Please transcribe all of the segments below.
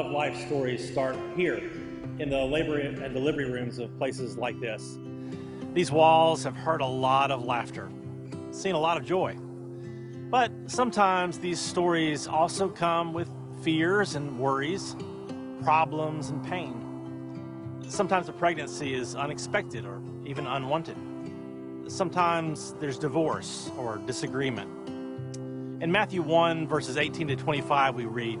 of life stories start here in the labor and delivery rooms of places like this. These walls have heard a lot of laughter, seen a lot of joy. But sometimes these stories also come with fears and worries, problems and pain. Sometimes a pregnancy is unexpected or even unwanted. Sometimes there's divorce or disagreement. In Matthew 1, verses 18 to 25, we read,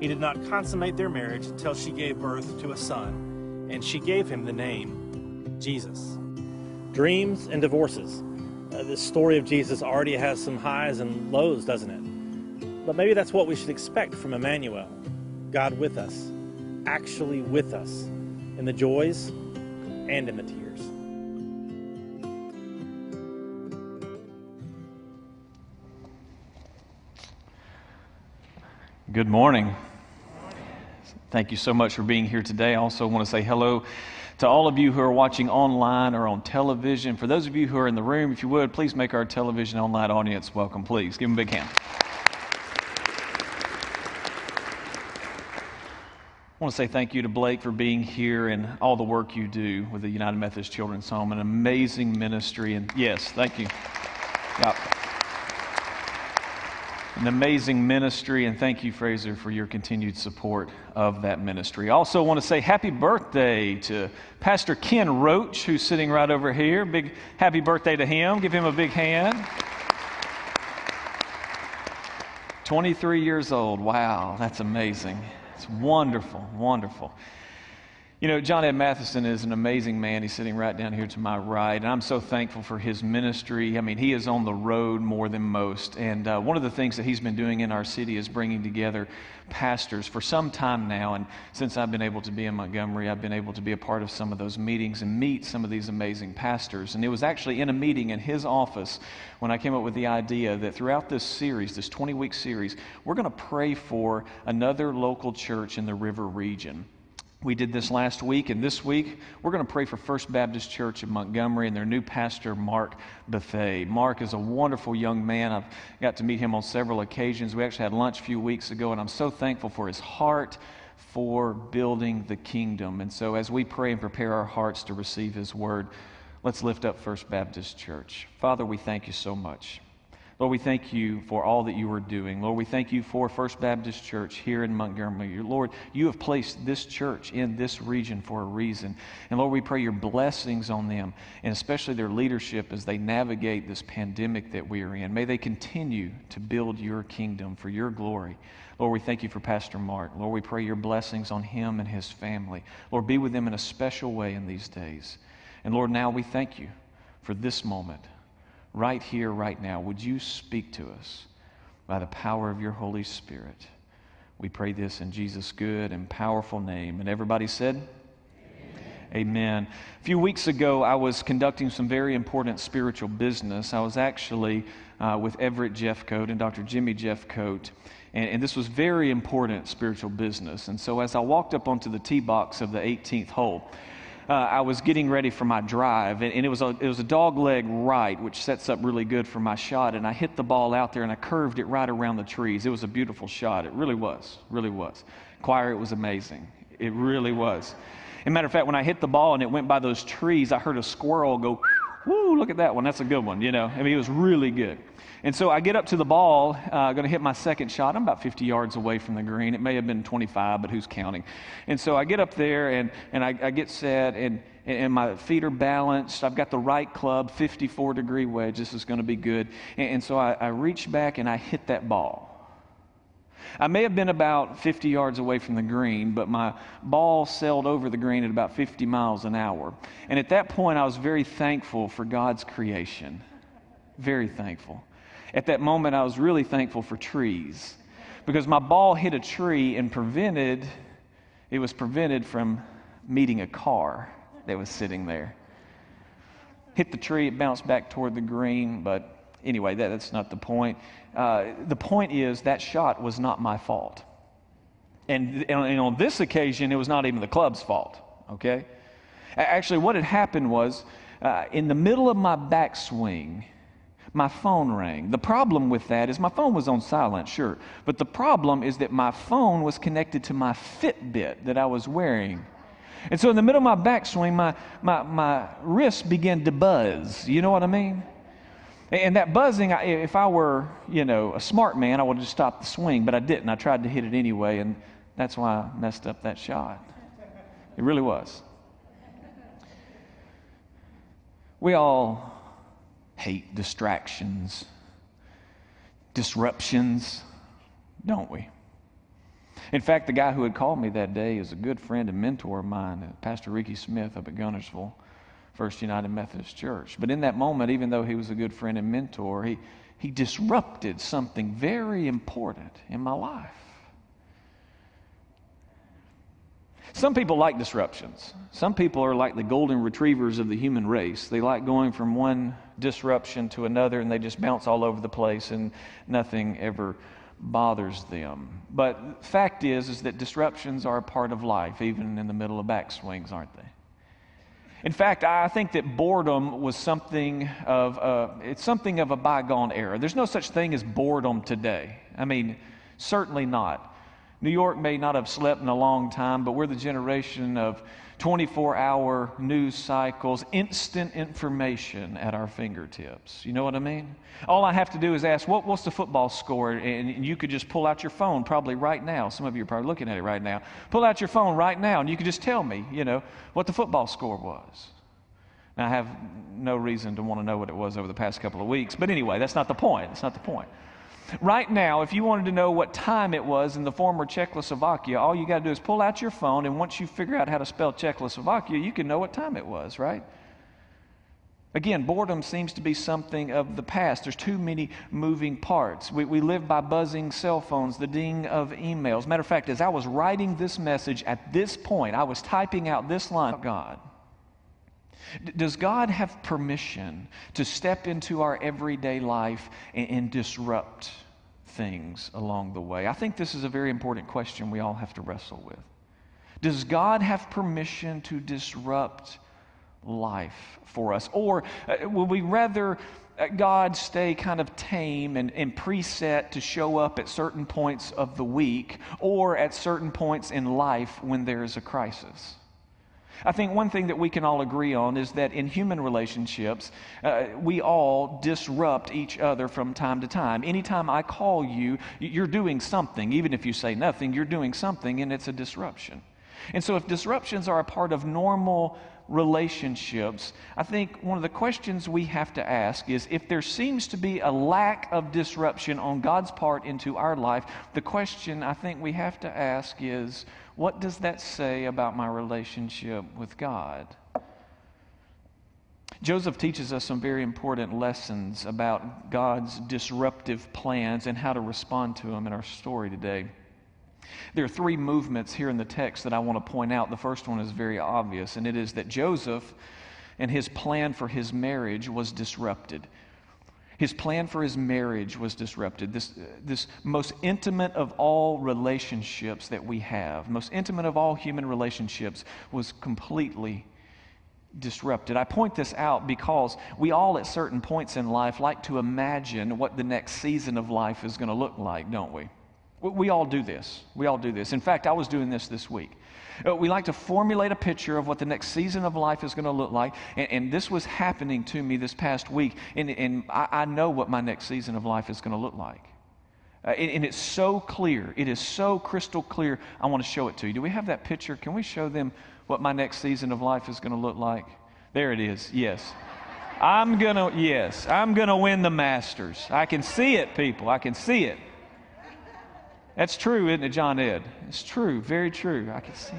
he did not consummate their marriage until she gave birth to a son, and she gave him the name Jesus. Dreams and divorces. Uh, this story of Jesus already has some highs and lows, doesn't it? But maybe that's what we should expect from Emmanuel God with us, actually with us, in the joys and in the tears. Good morning. Thank you so much for being here today. I also want to say hello to all of you who are watching online or on television. For those of you who are in the room, if you would, please make our television online audience welcome, please. Give them a big hand. I want to say thank you to Blake for being here and all the work you do with the United Methodist Children's Home, an amazing ministry. And yes, thank you. An amazing ministry, and thank you, Frazer, for your continued support of that ministry. I also want to say happy birthday to Pastor Ken Roach, who's sitting right over here. Big happy birthday to him. Give him a big hand. 23 years old. Wow, that's amazing. It's wonderful, wonderful. You know, John Ed Mathison is an amazing man. He's sitting right down here to my right, and I'm so thankful for his ministry. I mean, he is on the road more than most. And uh, one of the things that he's been doing in our city is bringing together pastors for some time now. And since I've been able to be in Montgomery, I've been able to be a part of some of those meetings and meet some of these amazing pastors. And it was actually in a meeting in his office when I came up with the idea that throughout this series, this 20 week series, we're going to pray for another local church in the river region. We did this last week, and this week we're going to pray for First Baptist Church in Montgomery and their new pastor, Mark Buffet. Mark is a wonderful young man. I've got to meet him on several occasions. We actually had lunch a few weeks ago, and I'm so thankful for his heart for building the kingdom. And so, as we pray and prepare our hearts to receive his word, let's lift up First Baptist Church. Father, we thank you so much. Lord, we thank you for all that you are doing. Lord, we thank you for First Baptist Church here in Montgomery. Lord, you have placed this church in this region for a reason. And Lord, we pray your blessings on them and especially their leadership as they navigate this pandemic that we are in. May they continue to build your kingdom for your glory. Lord, we thank you for Pastor Mark. Lord, we pray your blessings on him and his family. Lord, be with them in a special way in these days. And Lord, now we thank you for this moment right here, right now, would you speak to us by the power of your Holy Spirit? We pray this in Jesus' good and powerful name. And everybody said, Amen. A few weeks ago, I was conducting some very important spiritual business. I was actually uh, with Everett Jeffcoat and Dr. Jimmy Jeffcoat. And, and, this was very important spiritual business. And so as I walked up onto the tee box of the 18th hole, uh, I was getting ready for my drive, and, and, it, was a, it was a dog leg right, which sets up really good for my shot. And I hit the ball out there and I curved it right around the trees. It was a beautiful shot. It really was, really was. Choir, it was amazing. It really was. As a matter of fact, when I hit the ball and it went by those trees, I heard a squirrel go Woo, look at that one. That's a good one, you know. I mean, it was really good. And so I get up to the ball, uh, going to hit my second shot. I'm about 50 yards away from the green. It may have been 25, but who's counting? And so I get up there and, and I, I get set, and, and my feet are balanced. I've got the right club, 54 degree wedge. This is going to be good. And, and so I, I reach back and I hit that ball. I may have been about 50 yards away from the green, but my ball sailed over the green at about 50 miles an hour. And at that point, I was very thankful for God's creation. Very thankful. At that moment, I was really thankful for trees because my ball hit a tree and prevented, it was prevented from meeting a car that was sitting there. Hit the tree, it bounced back toward the green, but anyway, that, that's not the point. Uh, the point is that shot was not my fault. And, and on this occasion, it was not even the club's fault, okay? Actually, what had happened was uh, in the middle of my backswing, my phone rang. The problem with that is my phone was on silent, sure, but the problem is that my phone was connected to my Fitbit that I was wearing. And so in the middle of my backswing, my, my, my wrist began to buzz. You know what I mean? And that buzzing, if I were, you know, a smart man, I would have just stopped the swing, but I didn't. I tried to hit it anyway, and that's why I messed up that shot. It really was. We all hate distractions, disruptions, don't we? In fact, the guy who had called me that day is a good friend and mentor of mine, uh, Pastor Ricky Smith up at Guntersville. First United Methodist Church. But in that moment, even though he was a good friend and mentor, he, he disrupted something very important in my life. Some people like disruptions. Some people are like the golden retrievers of the human race. They like going from one disruption to another and they just bounce all over the place and nothing ever bothers them. But fact is is that disruptions are a part of life even in the middle of backswings, aren't they? In fact, I think that boredom was something of a, it's something of a bygone era. There's no such thing as boredom today. I mean, certainly not. New York may not have slept in a long time, but we're the generation of 24 hour news cycles, instant information at our fingertips. You know what I mean? All I have to do is ask, what, what's the football score? And you could just pull out your phone probably right now. Some of you are probably looking at it right now. Pull out your phone right now and you could just tell me, you know, what the football score was. Now, I have no reason to want to know what it was over the past couple of weeks, but anyway, that's not the point. That's not the point. Right now, if you wanted to know what time it was in the former Czechoslovakia, all you got to do is pull out your phone, and once you figure out how to spell Czechoslovakia, you can know what time it was, right? Again, boredom seems to be something of the past. There's too many moving parts. We, we live by buzzing cell phones, the ding of emails. Matter of fact, as I was writing this message at this point, I was typing out this line God. Does God have permission to step into our everyday life and, and, disrupt things along the way? I think this is a very important question we all have to wrestle with. Does God have permission to disrupt life for us? Or uh, will we rather uh, God stay kind of tame and, and preset to show up at certain points of the week or at certain points in life when there is a crisis? I think one thing that we can all agree on is that in human relationships, uh, we all disrupt each other from time to time. Anytime I call you, you're doing something. Even if you say nothing, you're doing something, and it's a disruption. And so, if disruptions are a part of normal relationships, I think one of the questions we have to ask is if there seems to be a lack of disruption on God's part into our life, the question I think we have to ask is what does that say about my relationship with God? Joseph teaches us some very important lessons about God's disruptive plans and how to respond to them in our story today. There are three movements here in the text that I want to point out. The first one is very obvious, and it is that Joseph and his plan for his marriage was disrupted. His plan for his marriage was disrupted. This, this most intimate of all relationships that we have, most intimate of all human relationships, was completely disrupted. I point this out because we all, at certain points in life, like to imagine what the next season of life is going to look like, don't we? We all do this. We all do this. In fact, I was doing this this week. Uh, we like to formulate a picture of what the next season of life is going to look like. And, and, this was happening to me this past week. And, and I, I, know what my next season of life is going to look like. Uh, and, and, it's so clear. It is so crystal clear. I want to show it to you. Do we have that picture? Can we show them what my next season of life is going to look like? There it is. Yes. I'm going to, yes, I'm going to win the Masters. I can see it, people. I can see it. That's true, isn't it, John Ed? It's true, very true. I can see.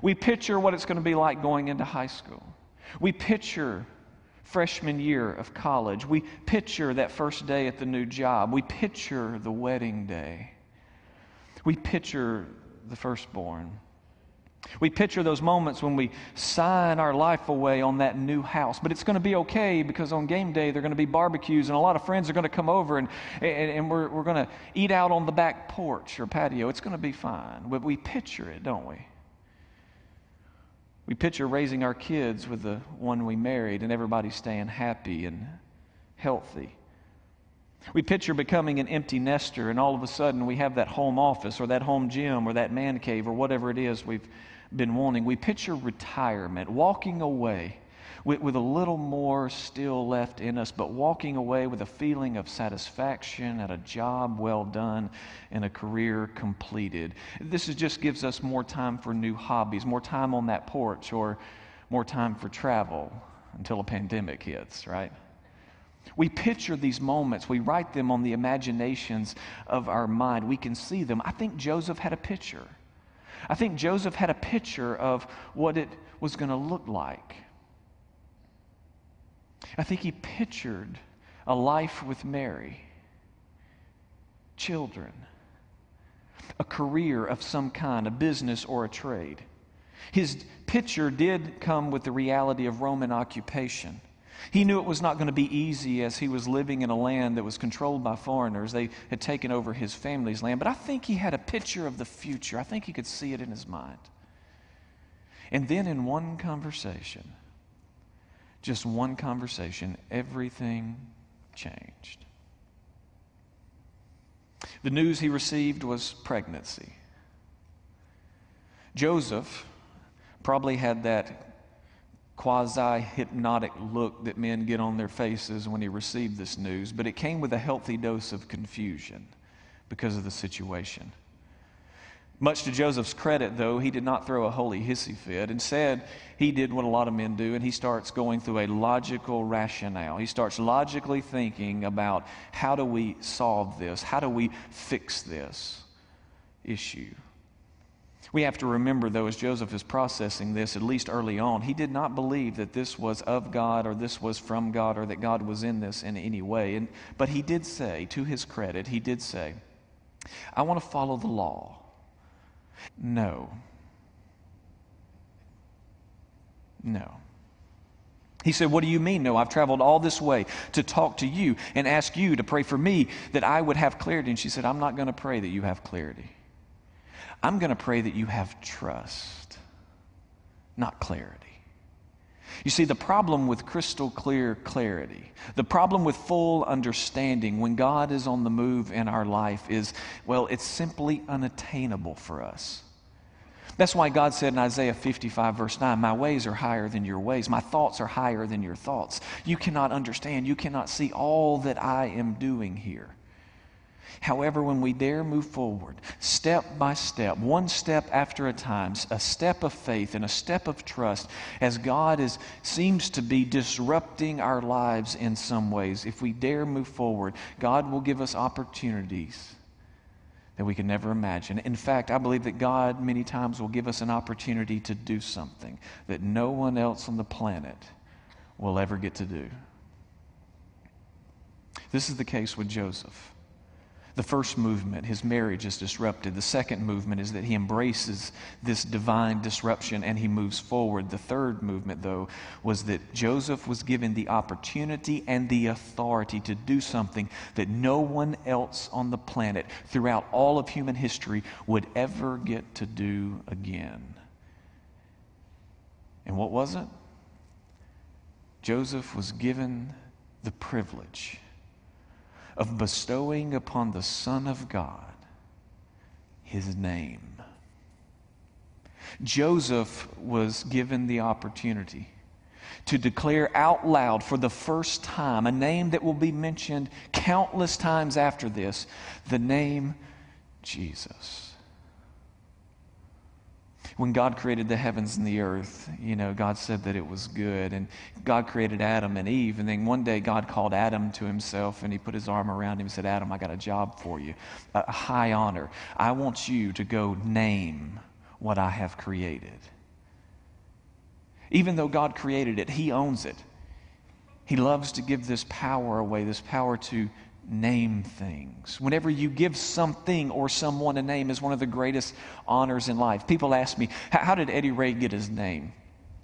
We picture what it's going to be like going into high school. We picture freshman year of college. We picture that first day at the new job. We picture the wedding day. We picture the firstborn. We picture those moments when we sign our life away on that new house. But it's going to be okay because on game day, there are going to be barbecues and a lot of friends are going to come over and, and, and we're, we're going to eat out on the back porch or patio. It's going to be fine. But we picture it, don't we? We picture raising our kids with the one we married and everybody staying happy and healthy. We picture becoming an empty nester, and all of a sudden we have that home office or that home gym or that man cave or whatever it is we've been wanting. We picture retirement, walking away with, with a little more still left in us, but walking away with a feeling of satisfaction at a job well done and a career completed. This is just gives us more time for new hobbies, more time on that porch, or more time for travel until a pandemic hits, right? We picture these moments, we write them on the imaginations of our mind. We can see them. I think Joseph had a picture. I think Joseph had a picture of what it was going to look like. I think he pictured a life with Mary, children, a career of some kind, a business or a trade. His picture did come with the reality of Roman occupation. He knew it was not going to be easy as he was living in a land that was controlled by foreigners. They had taken over his family's land. But I think he had a picture of the future. I think he could see it in his mind. And then in one conversation, just one conversation, everything changed. The news he received was pregnancy. Joseph probably had that quasi hypnotic look that men get on their faces when he received this news, but it came with a healthy dose of confusion because of the situation. Much to Joseph's credit, though, he did not throw a holy hissy fit. Instead, he did what a lot of men do, and he starts going through a logical rationale. He starts logically thinking about how do we solve this? How do we fix this issue? We have to remember, though, as Joseph is processing this, at least early on, he did not believe that this was of God or this was from God or that God was in this in any way. And, but he did say, to his credit, he did say, I want to follow the law. No. No. He said, What do you mean? No, I've traveled all this way to talk to you and ask you to pray for me that I would have clarity. And she said, I'm not going to pray that you have clarity. I'm going to pray that you have trust, not clarity. You see, the problem with crystal clear clarity, the problem with full understanding when God is on the move in our life is, well, it's simply unattainable for us. That's why God said in Isaiah 55, verse 9, My ways are higher than your ways. My thoughts are higher than your thoughts. You cannot understand. You cannot see all that I am doing here. However, when we dare move forward, step by step, one step after a time, a step of faith and a step of trust, as God is, seems to be disrupting our lives in some ways, if we dare move forward, God will give us opportunities that we can never imagine. In fact, I believe that God many times will give us an opportunity to do something that no one else on the planet will ever get to do. This is the case with Joseph. The first movement, his marriage is disrupted. The second movement is that he embraces this divine disruption and he moves forward. The third movement, though, was that Joseph was given the opportunity and the authority to do something that no one else on the planet throughout all of human history would ever get to do again. And what was it? Joseph was given the privilege of bestowing upon the Son of God his name. Joseph was given the opportunity to declare out loud for the first time a name that will be mentioned countless times after this the name Jesus when God created the heavens and the earth, you know, God said that it was good. And God created Adam and Eve. And then one day God called Adam to himself and he put his arm around him and said, Adam, I got a job for you, a high honor. I want you to go name what I have created. Even though God created it, He owns it. He loves to give this power away, this power to name things. Whenever you give something or someone a name is one of the greatest honors in life. People ask me, how did Eddie Ray get his name?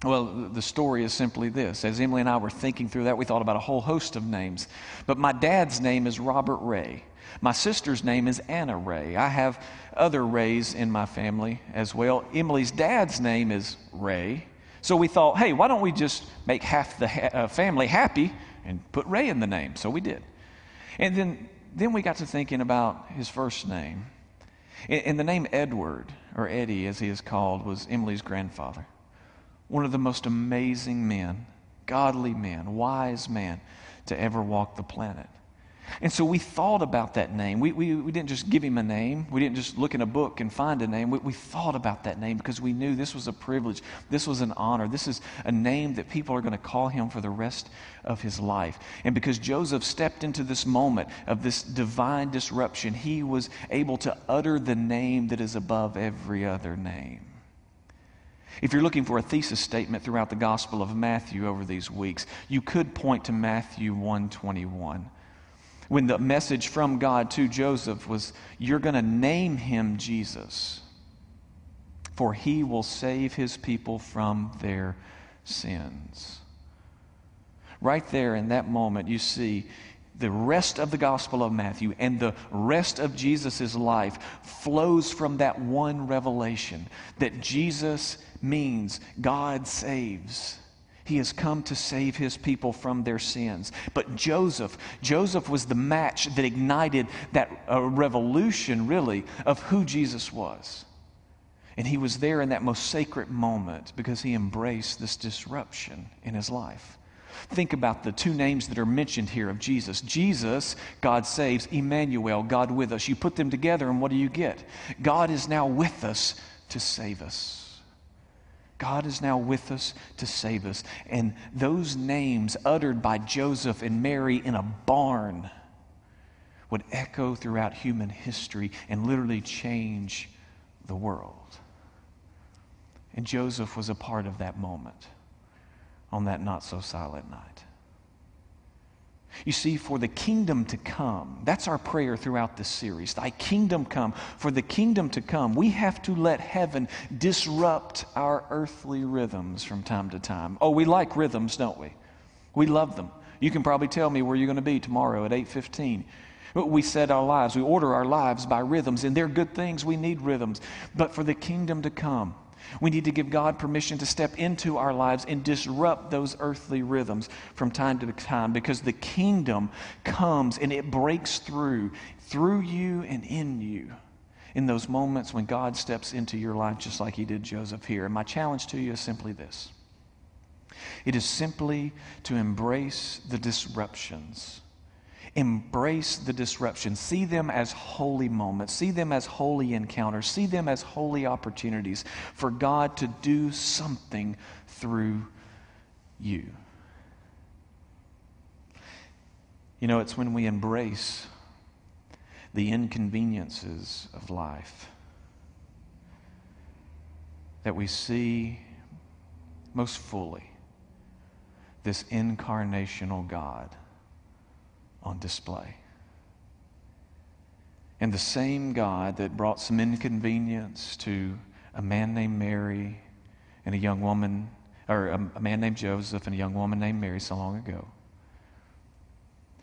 Well, the story is simply this. As Emily and I were thinking through that, we thought about a whole host of names. But my dad's name is Robert Ray. My sister's name is Anna Ray. I have other Rays in my family as well. Emily's dad's name is Ray. So we thought, hey, why don't we just make half the ha- uh, family happy and put Ray in the name? So we did. And then, then we got to thinking about his first name. And the name Edward, or Eddie as he is called, was Emily's grandfather. One of the most amazing men, godly men, wise man to ever walk the planet. And so we thought about that name. We, we, we didn't just give him a name. We didn't just look in a book and find a name. We, we thought about that name because we knew this was a privilege. This was an honor. This is a name that people are going to call him for the rest of his life. And because Joseph stepped into this moment of this divine disruption, he was able to utter the name that is above every other name. If you're looking for a thesis statement throughout the Gospel of Matthew over these weeks, you could point to Matthew 121 when the message from God to Joseph was, You're going to name him Jesus, for he will save his people from their sins. Right there in that moment, you see the rest of the Gospel of Matthew and the rest of Jesus' life flows from that one revelation that Jesus means God saves. He has come to save his people from their sins. But Joseph, Joseph was the match that ignited that uh, revolution, really, of who Jesus was. And he was there in that most sacred moment because he embraced this disruption in his life. Think about the two names that are mentioned here of Jesus. Jesus, God saves, Emmanuel, God with us. You put them together, and what do you get? God is now with us to save us. God is now with us to save us. And those names uttered by Joseph and Mary in a barn would echo throughout human history and literally change the world. And Joseph was a part of that moment on that not so silent night. You see, for the kingdom to come, that's our prayer throughout this series. Thy kingdom come. For the kingdom to come, we have to let heaven disrupt our earthly rhythms from time to time. Oh, we like rhythms, don't we? We love them. You can probably tell me where you're going to be tomorrow at 8:15. We set our lives, we order our lives by rhythms, and they're good things. We need rhythms. But for the kingdom to come, we need to give God permission to step into our lives and disrupt those earthly rhythms from time to time because the kingdom comes and it breaks through, through you and in you in those moments when God steps into your life, just like He did Joseph here. And my challenge to you is simply this it is simply to embrace the disruptions Embrace the disruption. See them as holy moments. See them as holy encounters. See them as holy opportunities for God to do something through you. You know, it's when we embrace the inconveniences of life that we see most fully this incarnational God on display. And the same God that brought some inconvenience to a man named Mary and a young woman, or a, man named Joseph and a young woman named Mary so long ago,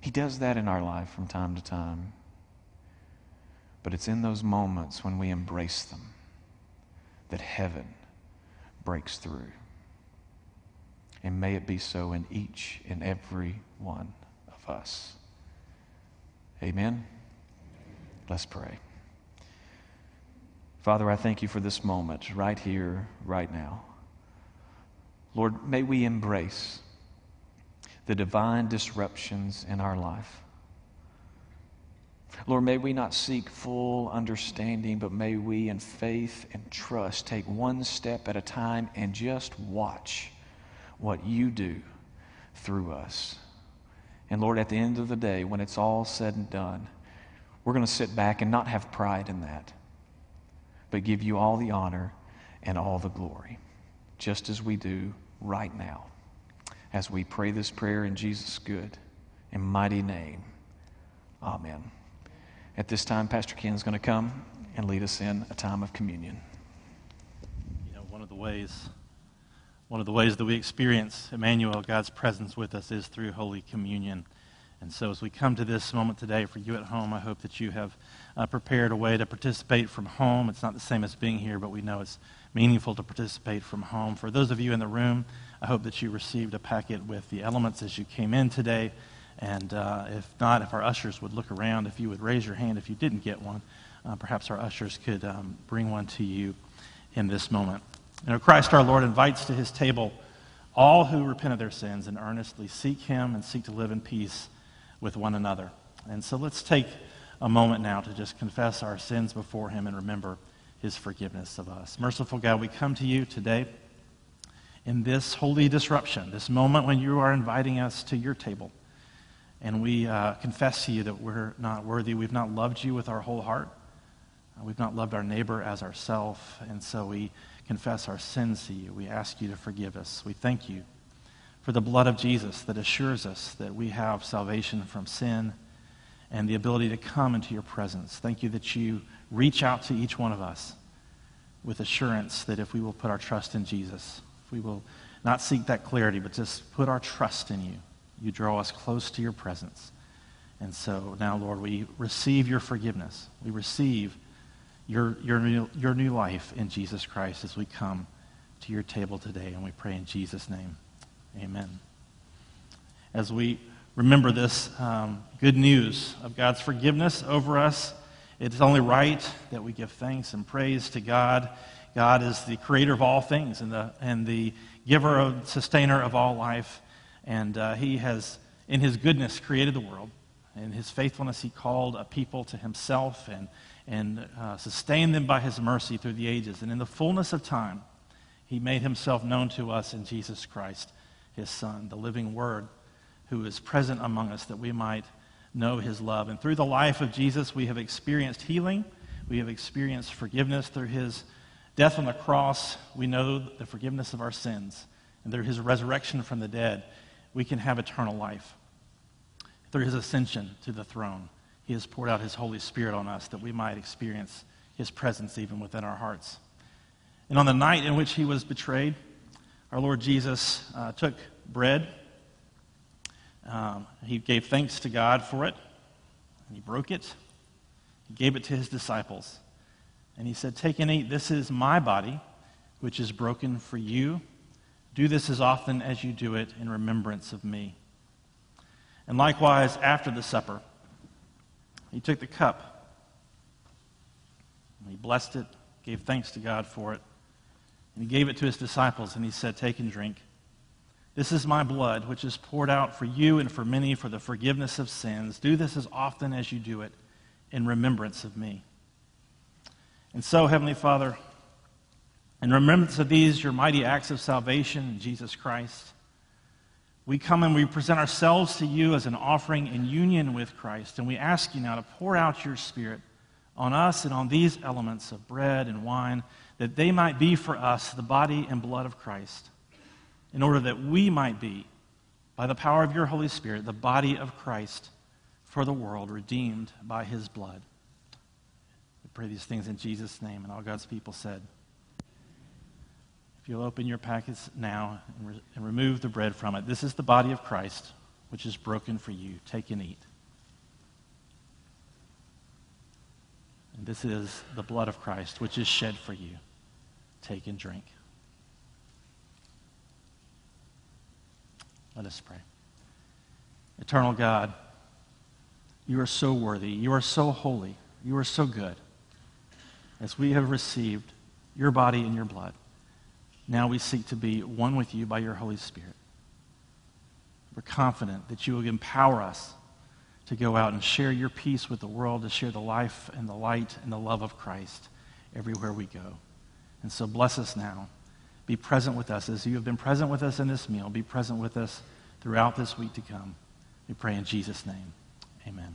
He does that in our life from time to time. But it's in those moments when we embrace them that heaven breaks through. And may it be so in each and every one of us. Amen. Let's pray. Father, I thank you for this moment right here, right now. Lord, may we embrace the divine disruptions in our life. Lord, may we not seek full understanding, but may we, in faith and trust, take one step at a time and just watch what you do through us. And Lord, at the end of the day, when it's all said and done, we're going to sit back and not have pride in that, but give you all the honor and all the glory, just as we do right now, as we pray this prayer in Jesus' good and mighty name. Amen. At this time, Pastor Ken is going to come and lead us in a time of communion. You know, one of the ways, one of the ways that we experience Emmanuel, God's presence with us, is through Holy Communion. And so, as we come to this moment today for you at home, I hope that you have uh, prepared a way to participate from home. It's not the same as being here, but we know it's meaningful to participate from home. For those of you in the room, I hope that you received a packet with the elements as you came in today. And uh, if not, if our ushers would look around, if you would raise your hand if you didn't get one, uh, perhaps our ushers could um, bring one to you in this moment. You know, Christ our Lord invites to his table all who repent of their sins and earnestly seek him and seek to live in peace with one another. And so let's take a moment now to just confess our sins before him and remember his forgiveness of us. Merciful God, we come to you today in this holy disruption, this moment when you are inviting us to your table. And we uh, confess to you that we're not worthy. We've not loved you with our whole heart. Uh, we've not loved our neighbor as ourselves. And so we confess our sins to you. We ask you to forgive us. We thank you for the blood of Jesus that assures us that we have salvation from sin and the ability to come into your presence. Thank you that you reach out to each one of us with assurance that if we will put our trust in Jesus, if we will not seek that clarity, but just put our trust in you, you draw us close to your presence. And so now, Lord, we receive your forgiveness. We receive your, your, new, your new life in Jesus Christ as we come to your table today. And we pray in Jesus' name. Amen. As we remember this um, good news of God's forgiveness over us, it's only right that we give thanks and praise to God. God is the creator of all things and the, and the giver and sustainer of all life. And uh, He has, in His goodness, created the world. In His faithfulness, He called a people to Himself and, and uh, sustained them by His mercy through the ages. And in the fullness of time, He made Himself known to us in Jesus Christ his Son, the living Word, who is present among us that we might know his love. And through the life of Jesus, we have experienced healing. We have experienced forgiveness through his death on the cross. We know the forgiveness of our sins. And through his resurrection from the dead, we can have eternal life. Through his ascension to the throne, he has poured out his Holy Spirit on us that we might experience his presence even within our hearts. And on the night in which he was betrayed, our Lord Jesus uh, took bread. Um, he gave thanks to God for it, and he broke it. He gave it to his disciples. And he said, Take and eat. This is my body, which is broken for you. Do this as often as you do it in remembrance of me. And likewise, after the supper, he took the cup. And he blessed it, gave thanks to God for it. And he gave it to his disciples, and he said, Take and drink. This is my blood, which is poured out for you and for many for the forgiveness of sins. Do this as often as you do it in remembrance of me. And so, Heavenly Father, in remembrance of these, your mighty acts of salvation in Jesus Christ, we come and we present ourselves to you as an offering in union with Christ. And we ask you now to pour out your Spirit on us and on these elements of bread and wine that they might be for us the body and blood of Christ, in order that we might be, by the power of your Holy Spirit, the body of Christ for the world, redeemed by his blood. We pray these things in Jesus' name, and all God's people said. You'll open your packets now and, re- and remove the bread from it, this is the body of Christ, which is broken for you. Take and eat. And this is the blood of Christ, which is shed for you. Take and drink. Let us pray. Eternal God, You are so worthy. You are so holy. You are so good. As we have received your body and your blood, now we seek to be one with you by your Holy Spirit. We're confident that you will empower us to go out and share your peace with the world, to share the life and the light and the love of Christ everywhere we go. And so bless us now. Be present with us as you have been present with us in this meal. Be present with us throughout this week to come. We pray in Jesus' name. Amen.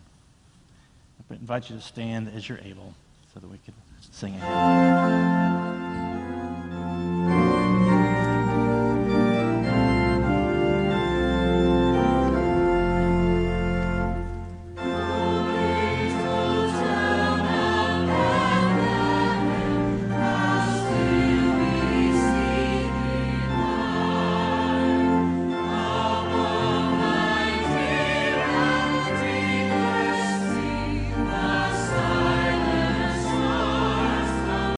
I invite you to stand as you're able so that we can sing a hymn.